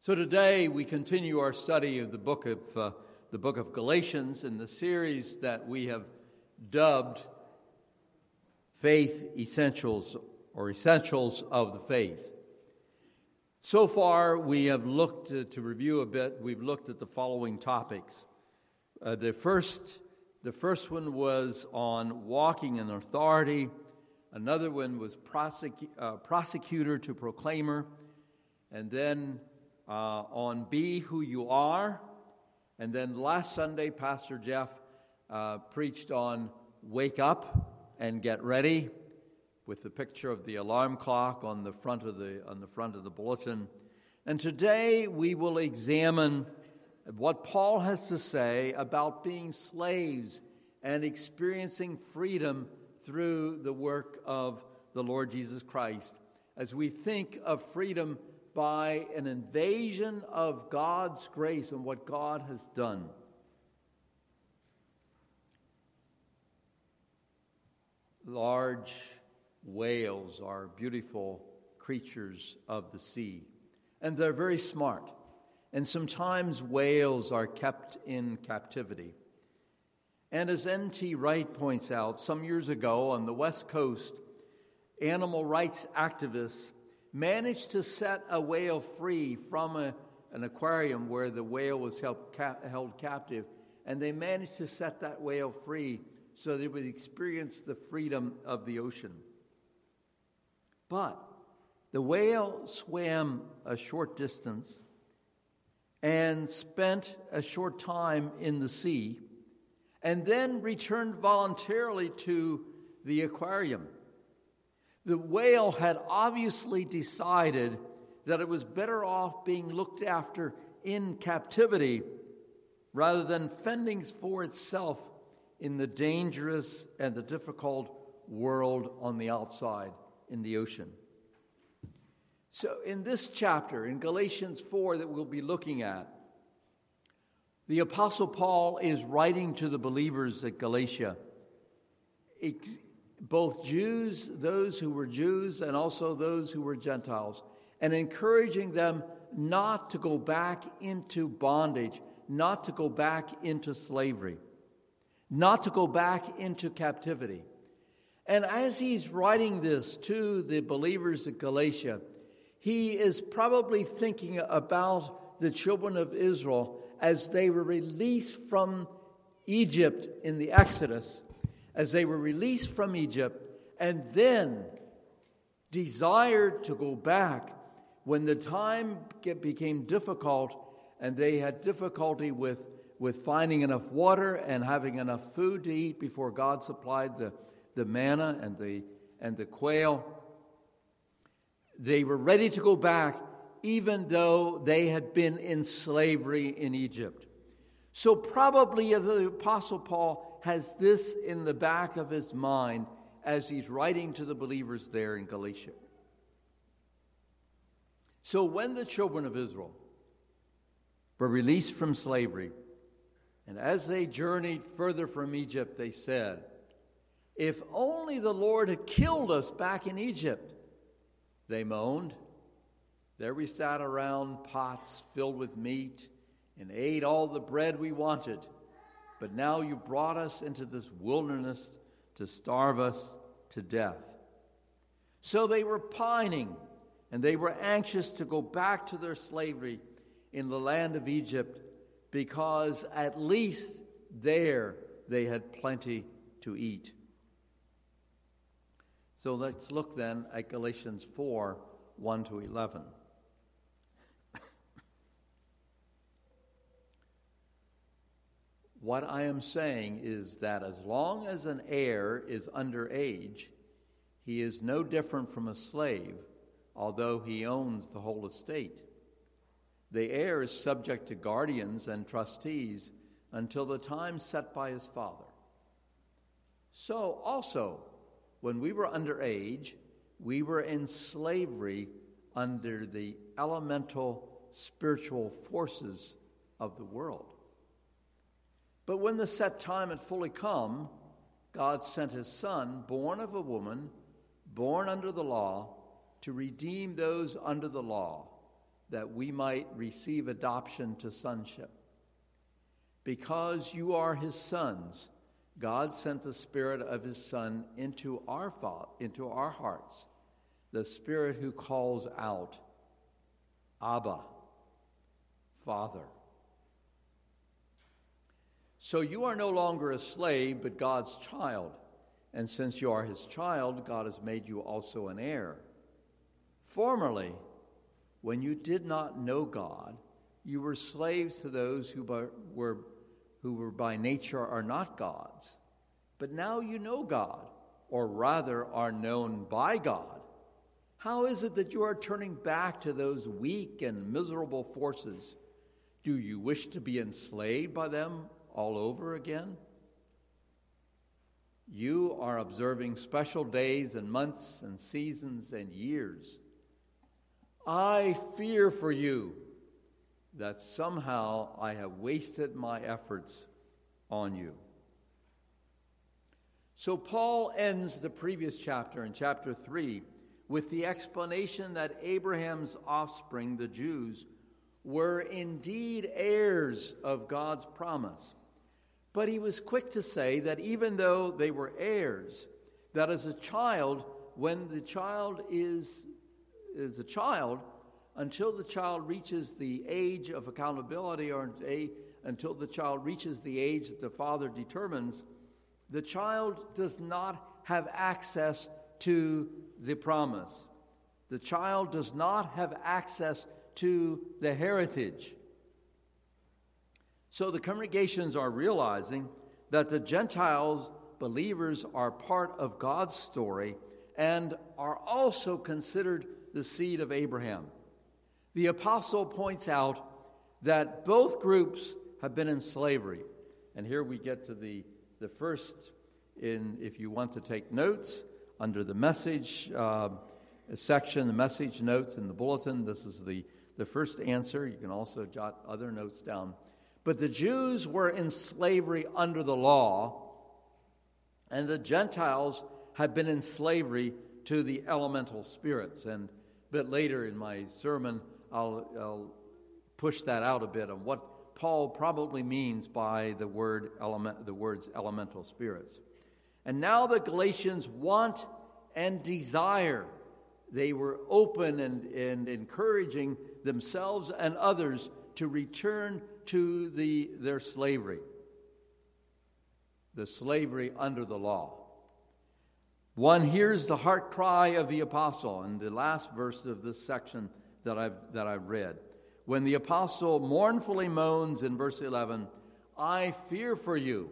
So today we continue our study of the book of uh, the book of Galatians in the series that we have dubbed Faith Essentials or Essentials of the Faith. So far we have looked uh, to review a bit. We've looked at the following topics. Uh, the first the first one was on walking in authority. Another one was uh, prosecutor to proclaimer. And then uh, on Be Who You Are. And then last Sunday, Pastor Jeff uh, preached on Wake Up and Get Ready with the picture of the alarm clock on the front of the, on the, front of the bulletin. And today we will examine what Paul has to say about being slaves and experiencing freedom through the work of the Lord Jesus Christ. As we think of freedom by an invasion of God's grace and what God has done. Large whales are beautiful creatures of the sea, and they're very smart. And sometimes whales are kept in captivity. And as N.T. Wright points out, some years ago on the West Coast, animal rights activists managed to set a whale free from a, an aquarium where the whale was held, held captive, and they managed to set that whale free so they would experience the freedom of the ocean. But the whale swam a short distance and spent a short time in the sea, and then returned voluntarily to the aquarium. The whale had obviously decided that it was better off being looked after in captivity rather than fending for itself in the dangerous and the difficult world on the outside in the ocean. So, in this chapter, in Galatians 4, that we'll be looking at, the Apostle Paul is writing to the believers at Galatia, both Jews, those who were Jews, and also those who were Gentiles, and encouraging them not to go back into bondage, not to go back into slavery, not to go back into captivity. And as he's writing this to the believers at Galatia, he is probably thinking about the children of Israel as they were released from Egypt in the Exodus as they were released from Egypt and then desired to go back when the time became difficult and they had difficulty with, with finding enough water and having enough food to eat before God supplied the, the manna and the, and the quail. They were ready to go back even though they had been in slavery in Egypt. So, probably the Apostle Paul has this in the back of his mind as he's writing to the believers there in Galatia. So when the children of Israel were released from slavery, and as they journeyed further from Egypt, they said, If only the Lord had killed us back in Egypt, they moaned. There we sat around pots filled with meat and ate all the bread we wanted but now you brought us into this wilderness to starve us to death. So they were pining, and they were anxious to go back to their slavery in the land of Egypt, because at least there they had plenty to eat. So let's look then at Galatians 4 1 to 11. What I am saying is that as long as an heir is under age, he is no different from a slave, although he owns the whole estate. The heir is subject to guardians and trustees until the time set by his father. So, also, when we were under age, we were in slavery under the elemental spiritual forces of the world. But when the set time had fully come, God sent his Son, born of a woman, born under the law, to redeem those under the law, that we might receive adoption to sonship. Because you are his sons, God sent the Spirit of his Son into our, thought, into our hearts, the Spirit who calls out, Abba, Father. So you are no longer a slave, but God's child. And since you are his child, God has made you also an heir. Formerly, when you did not know God, you were slaves to those who were, who were by nature are not God's. But now you know God, or rather are known by God. How is it that you are turning back to those weak and miserable forces? Do you wish to be enslaved by them all over again? You are observing special days and months and seasons and years. I fear for you that somehow I have wasted my efforts on you. So, Paul ends the previous chapter in chapter 3 with the explanation that Abraham's offspring, the Jews, were indeed heirs of God's promise. But he was quick to say that even though they were heirs, that as a child, when the child is, is a child, until the child reaches the age of accountability or a, until the child reaches the age that the father determines, the child does not have access to the promise. The child does not have access to the heritage. So the congregations are realizing that the Gentiles, believers, are part of God's story and are also considered the seed of Abraham. The apostle points out that both groups have been in slavery. And here we get to the, the first, in, if you want to take notes, under the message uh, section, the message notes in the bulletin. This is the, the first answer. You can also jot other notes down. But the Jews were in slavery under the law, and the Gentiles had been in slavery to the elemental spirits. And a bit later in my sermon, I'll, I'll push that out a bit on what Paul probably means by the word element, the words elemental spirits. And now the Galatians want and desire. They were open and, and encouraging themselves and others to return to the, their slavery, the slavery under the law. One hears the heart cry of the apostle in the last verse of this section that I've, that I've read. When the apostle mournfully moans in verse 11, I fear for you.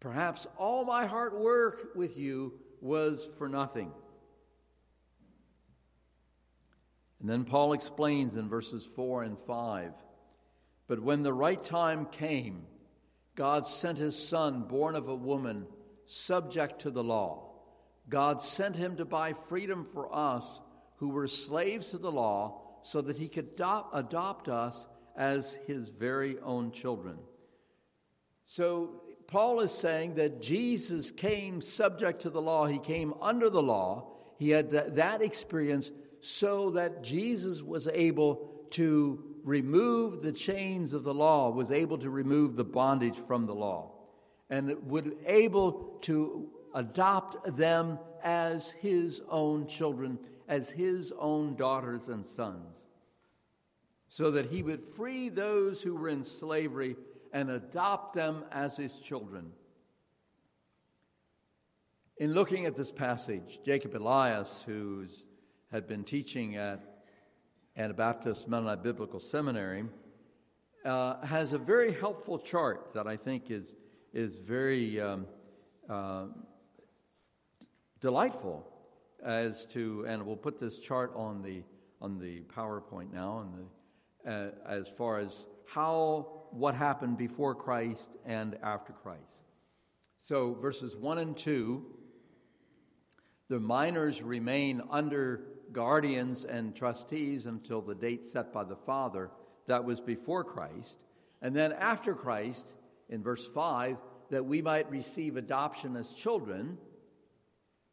Perhaps all my hard work with you was for nothing. And then Paul explains in verses 4 and 5 But when the right time came, God sent his son, born of a woman, subject to the law. God sent him to buy freedom for us who were slaves to the law so that he could adopt, us as his very own children. So, Paul is saying that Jesus came subject to the law, he came under the law. He had that experience so that Jesus was able to remove the chains of the law, was able to remove the bondage from the law, and would able to adopt them as his own children as his own daughters and sons, so that he would free those who were in slavery and adopt them as his children. In looking at this passage, Jacob Elias, who had been teaching at Anabaptist Mennonite Biblical Seminary, uh, has a very helpful chart that I think is, is very um, uh, delightful as to, and we'll put this chart on the on the PowerPoint now, and the, uh, as far as how what happened before Christ and after Christ. So verses one and two, the minors remain under guardians and trustees until the date set by the Father. That was before Christ, and then after Christ, in verse five, that we might receive adoption as children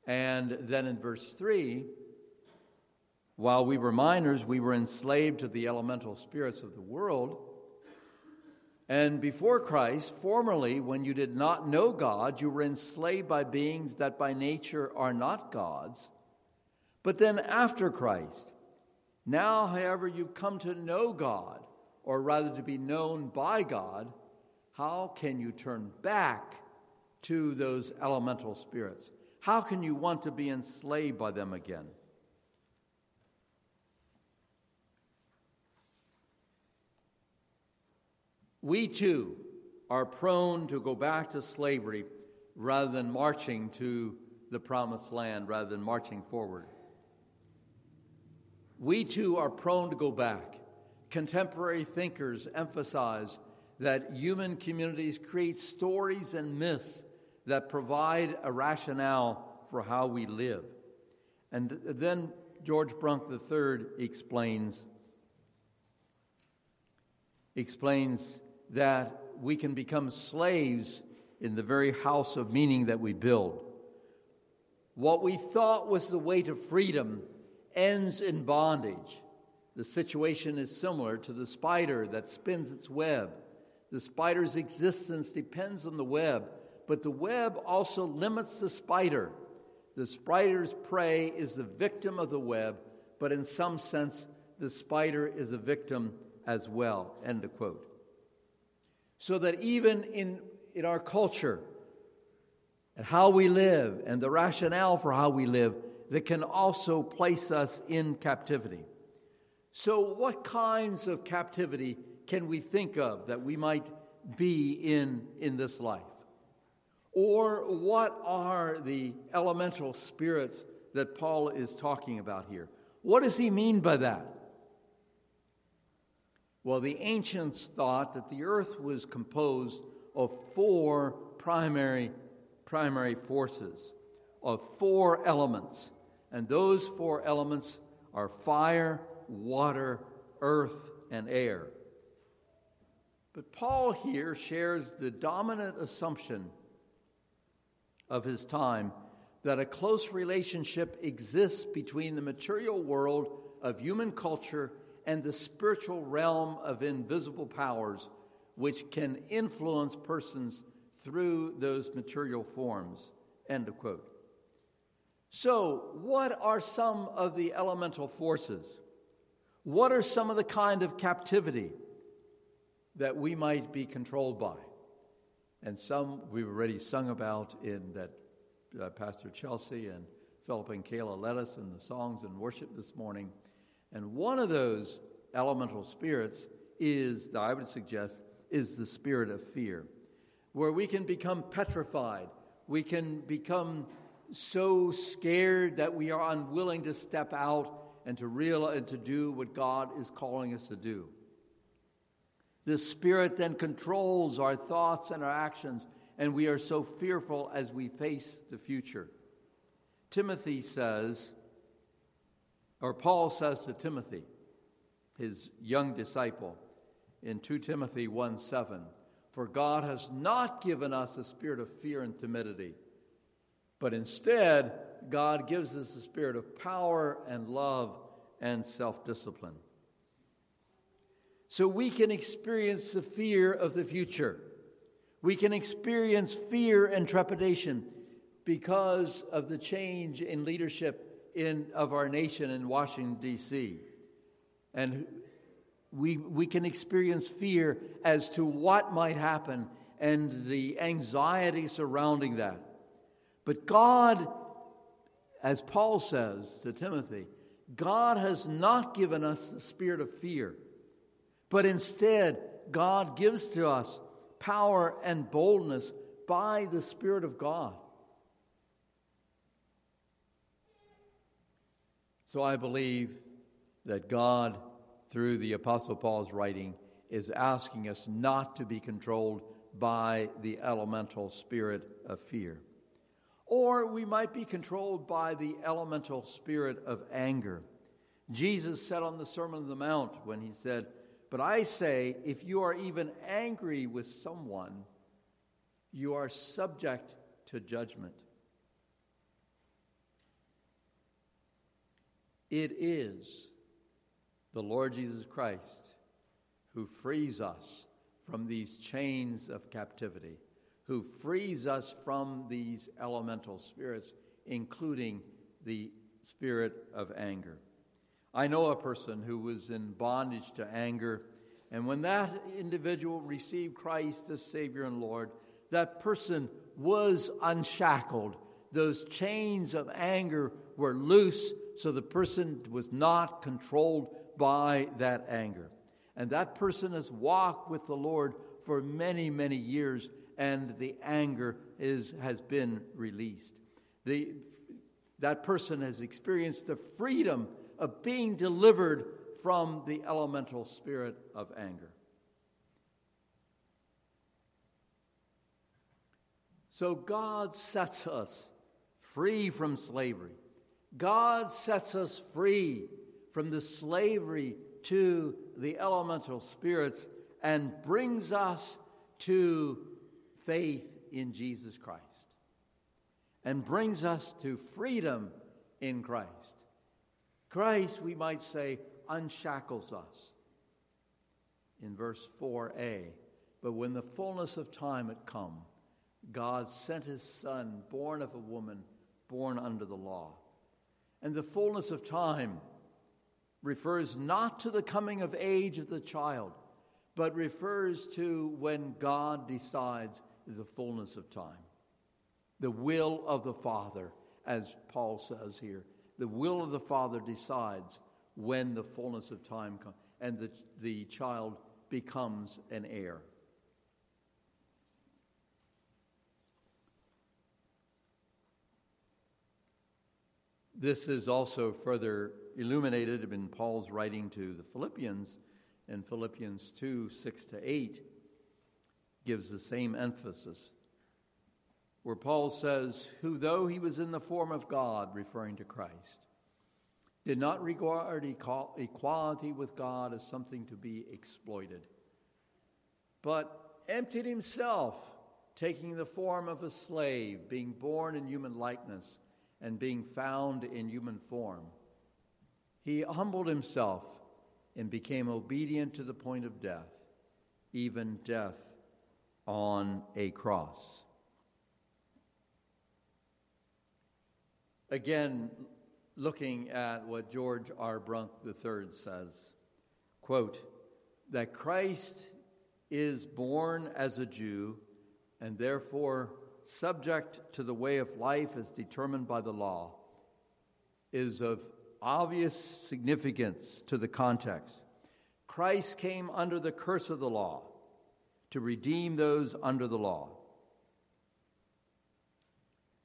and then in verse 3, While we were minors, we were enslaved to the elemental spirits of the world. And before Christ, formerly, when you did not know God, you were enslaved by beings that by nature are not gods. But then after Christ, now, however, you've come to know God, or rather to be known by God, how can you turn back to those elemental spirits? How can you want to be enslaved by them again? We too are prone to go back to slavery rather than marching to the promised land, rather than marching forward. We too are prone to go back. Contemporary thinkers emphasize that human communities create stories and myths that provide a rationale for how we live. And then George Brunk III explains explains that we can become slaves in the very house of meaning that we build. What we thought was the way to freedom ends in bondage. The situation is similar to the spider that spins its web. The spider's existence depends on the web, but the web also limits the spider. The spider's prey is the victim of the web, but in some sense, the spider is a victim as well. End of quote. So that even in, in our culture and how we live and the rationale for how we live, that can also place us in captivity. So, what kinds of captivity can we think of that we might be in in this life? Or what are the elemental spirits that Paul is talking about here? What does he mean by that? Well, the ancients thought that the earth was composed of four primary, primary forces, of four elements. And those four elements are fire, water, earth, and air. But Paul here shares the dominant assumption of his time that a close relationship exists between the material world of human culture and the spiritual realm of invisible powers which can influence persons through those material forms. End of quote. So, what are some of the elemental forces? What are some of the kind of captivity that we might be controlled by? And some we've already sung about in that uh, Pastor Chelsea and Philip and Kayla led us in the songs and worship this morning. And one of those elemental spirits is, I would suggest, is the spirit of fear, where we can become petrified. We can become so scared that we are unwilling to step out and to realize and to do what God is calling us to do. This spirit then controls our thoughts and our actions, and we are so fearful as we face the future. Timothy says, or Paul says to Timothy, his young disciple, in 2 Timothy 1 7, For God has not given us a spirit of fear and timidity, but instead, God gives us a spirit of power and love and self discipline. So we can experience the fear of the future. We can experience fear and trepidation because of the change in leadership in, of our nation in Washington, D.C. And we, we can experience fear as to what might happen and the anxiety surrounding that. But God, as Paul says to Timothy, God has not given us the spirit of fear, but instead, God gives to us power and boldness by the Spirit of God. So I believe that God, through the Apostle Paul's writing, is asking us not to be controlled by the elemental spirit of fear. Or we might be controlled by the elemental spirit of anger. Jesus said on the Sermon on the Mount when he said, But I say, if you are even angry with someone, you are subject to judgment. It is the Lord Jesus Christ who frees us from these chains of captivity, who frees us from these elemental spirits, including the spirit of anger. I know a person who was in bondage to anger, and when that individual received Christ as Savior and Lord, that person was unshackled. Those chains of anger were loose, so the person was not controlled by that anger. And that person has walked with the Lord for many, many years, and the anger is, has been released. The, that person has experienced the freedom of being delivered from the elemental spirit of anger. So God sets us free from slavery. God sets us free from the slavery to the elemental spirits and brings us to faith in Jesus Christ and brings us to freedom in Christ. Christ, we might say, unshackles us. In verse 4a, but when the fullness of time had come, God sent his Son, born of a woman, born under the law. And the fullness of time refers not to the coming of age of the child, but refers to when God decides the fullness of time. The will of the Father, as Paul says here, the will of the Father decides when the fullness of time comes and the, the child becomes an heir. This is also further illuminated in Paul's writing to the Philippians in Philippians 2 6 to 8, gives the same emphasis, where Paul says, Who, though he was in the form of God, referring to Christ, did not regard equality with God as something to be exploited, but emptied himself, taking the form of a slave, being born in human likeness, and being found in human form. He humbled himself and became obedient to the point of death, even death on a cross. Again, looking at what George R. Brunk III says, quote, that Christ is born as a Jew and therefore subject to the way of life as determined by the law is of obvious significance to the context. Christ came under the curse of the law to redeem those under the law.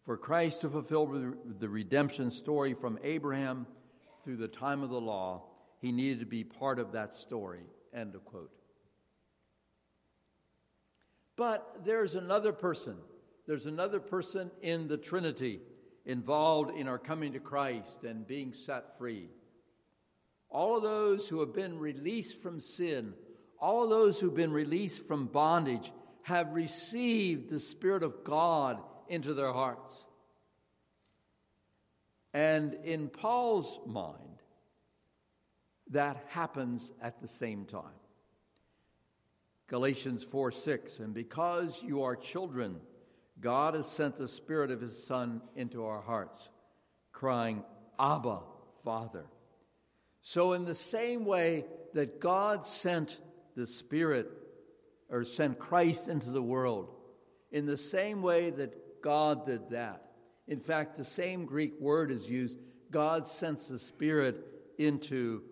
For Christ to fulfill the redemption story from Abraham through the time of the law, he needed to be part of that story. End of quote. But there's another person. There's another person in the Trinity involved in our coming to Christ and being set free. All of those who have been released from sin, all those who've been released from bondage, have received the Spirit of God into their hearts. And in Paul's mind, that happens at the same time. Galatians 4 6, and because you are children, God has sent the Spirit of His Son into our hearts, crying, Abba, Father. So, in the same way that God sent the Spirit or sent Christ into the world, in the same way that God did that, in fact, the same Greek word is used God sends the Spirit into,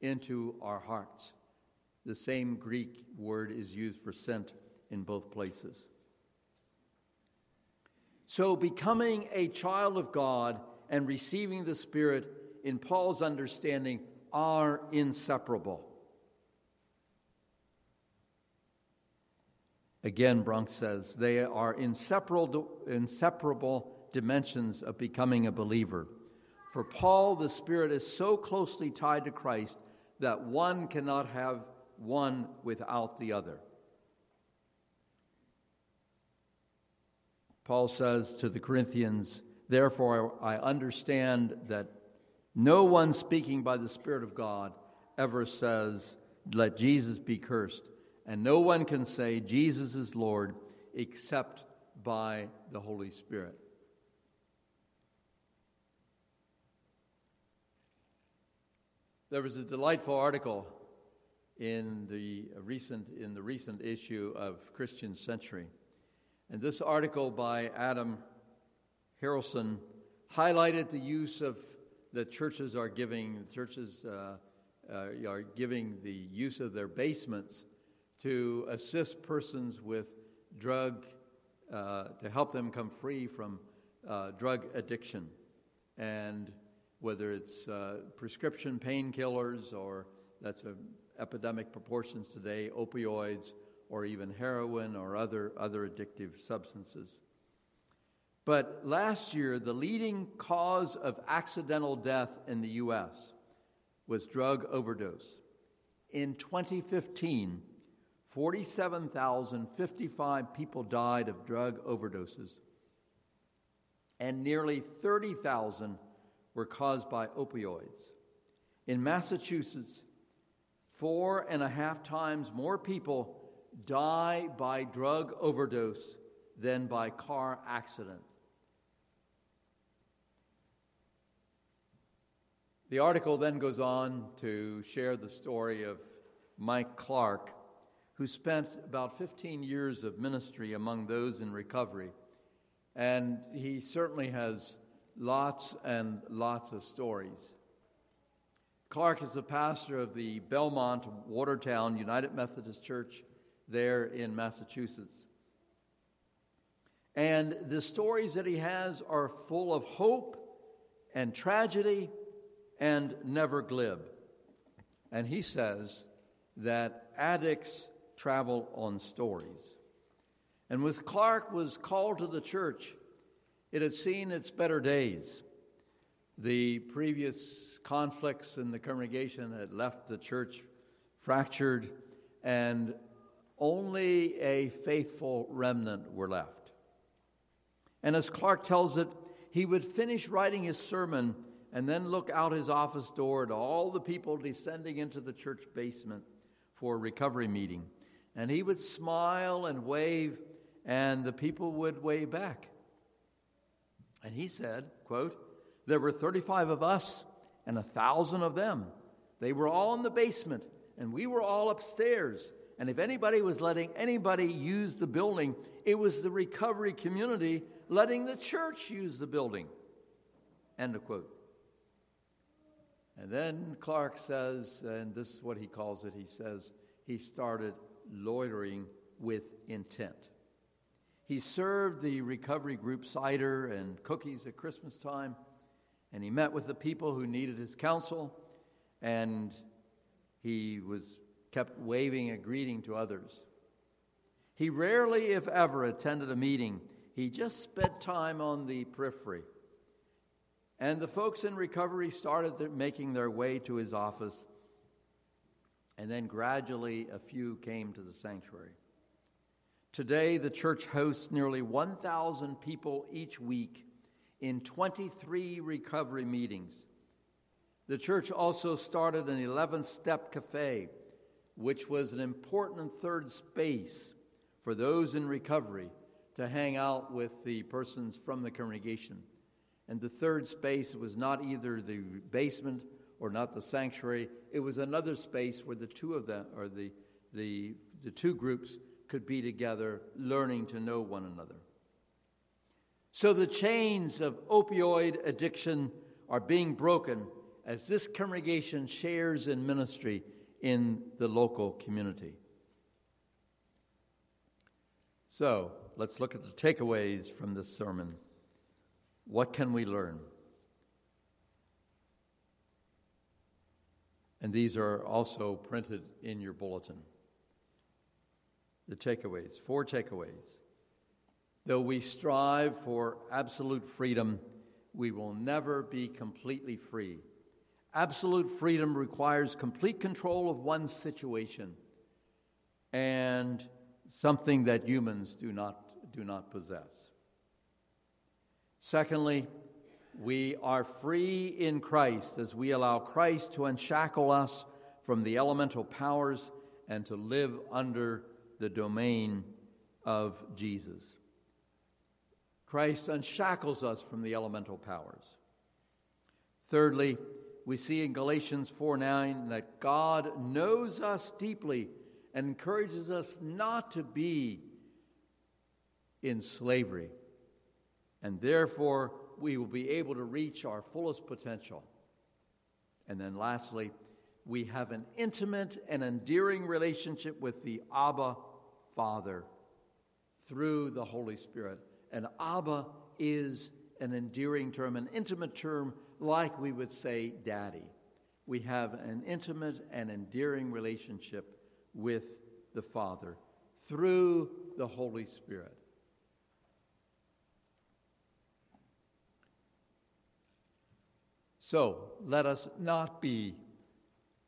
into our hearts. The same Greek word is used for sent in both places. So, becoming a child of God and receiving the Spirit, in Paul's understanding, are inseparable. Again, Brunk says, they are inseparable, inseparable dimensions of becoming a believer. For Paul, the Spirit is so closely tied to Christ that one cannot have one without the other. Paul says to the Corinthians, Therefore, I understand that No one speaking by the Spirit of God ever says, Let Jesus be cursed. And no one can say, Jesus is Lord, except by the Holy Spirit. There was a delightful article in the recent, in the recent issue of Christian Century. And this article by Adam Hearlson highlighted the use of the churches are giving, churches uh, uh, are giving the use of their basements to assist persons with drug, uh, to help them come free from uh, drug addiction. And whether it's uh, prescription painkillers or that's a epidemic proportions today, opioids, or even heroin or other, other addictive substances. But last year, the leading cause of accidental death in the U.S. was drug overdose. In 2015, 47,055 people died of drug overdoses, and nearly 30,000 were caused by opioids. In Massachusetts, four and a half times more people die by drug overdose than by car accident. The article then goes on to share the story of Mike Clark, who spent about 15 years of ministry among those in recovery. And he certainly has lots and lots of stories. Clark is a pastor of the Belmont Watertown United Methodist Church there in Massachusetts. And the stories that he has are full of hope and tragedy and never glib. And he says that addicts travel on stories. And with Clark was called to the church, it had seen its better days. The previous conflicts in the congregation had left the church fractured, and only a faithful remnant were left. And as Clark tells it, he would finish writing his sermon and then look out his office door to all the people descending into the church basement for a recovery meeting. And he would smile and wave, and the people would wave back. And he said, quote, there were 35 of us and a thousand of them. They were all in the basement, and we were all upstairs. And if anybody was letting anybody use the building, it was the recovery community letting the church use the building. End of quote. And then Clark says, and this is what he calls it he says, he started loitering with intent. He served the recovery group cider and cookies at Christmas time and he met with the people who needed his counsel, and he was kept waving a greeting to others. He rarely, if ever, attended a meeting. He just spent time on the periphery. And the folks in recovery started making their way to his office, and then gradually a few came to the sanctuary. Today, the church hosts nearly 1,000 people each week in 23 recovery meetings. The church also started an 11 step cafe, which was an important third space for those in recovery to hang out with the persons from the congregation. And the third space was not either the basement or not the sanctuary, it was another space where the two of them, or the, the, the two groups, could be together, learning to know one another. So the chains of opioid addiction are being broken as this congregation shares in ministry in the local community. So let's look at the takeaways from this sermon. What can we learn? And these are also printed in your bulletin. The takeaways, four takeaways. Though we strive for absolute freedom, we will never be completely free. Absolute freedom requires complete control of one's situation and something that humans do not, do not possess. Secondly, We are free in Christ as we allow Christ to unshackle us from the elemental powers and to live under the domain of Jesus. Christ unshackles us from the elemental powers. Thirdly, we see in Galatians 4 9 that God knows us deeply and encourages us not to be in slavery. And therefore, we will be able to reach our fullest potential. And then lastly, we have an intimate and endearing relationship with the Abba Father through the Holy Spirit. And Abba is an endearing term, an intimate term, like we would say daddy. We have an intimate and endearing relationship with the Father through the Holy Spirit. So let us not be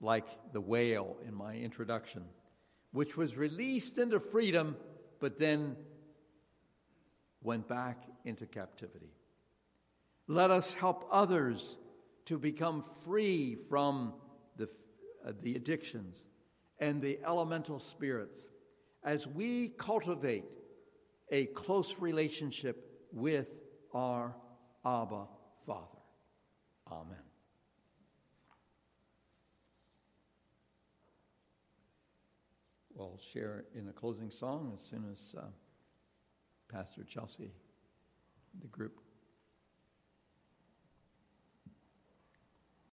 like the whale in my introduction, which was released into freedom but then went back into captivity. Let us help others to become free from the, uh, the addictions and the elemental spirits as we cultivate a close relationship with our Abba Father. Amen. We'll share in the closing song as soon as uh, Pastor Chelsea, the group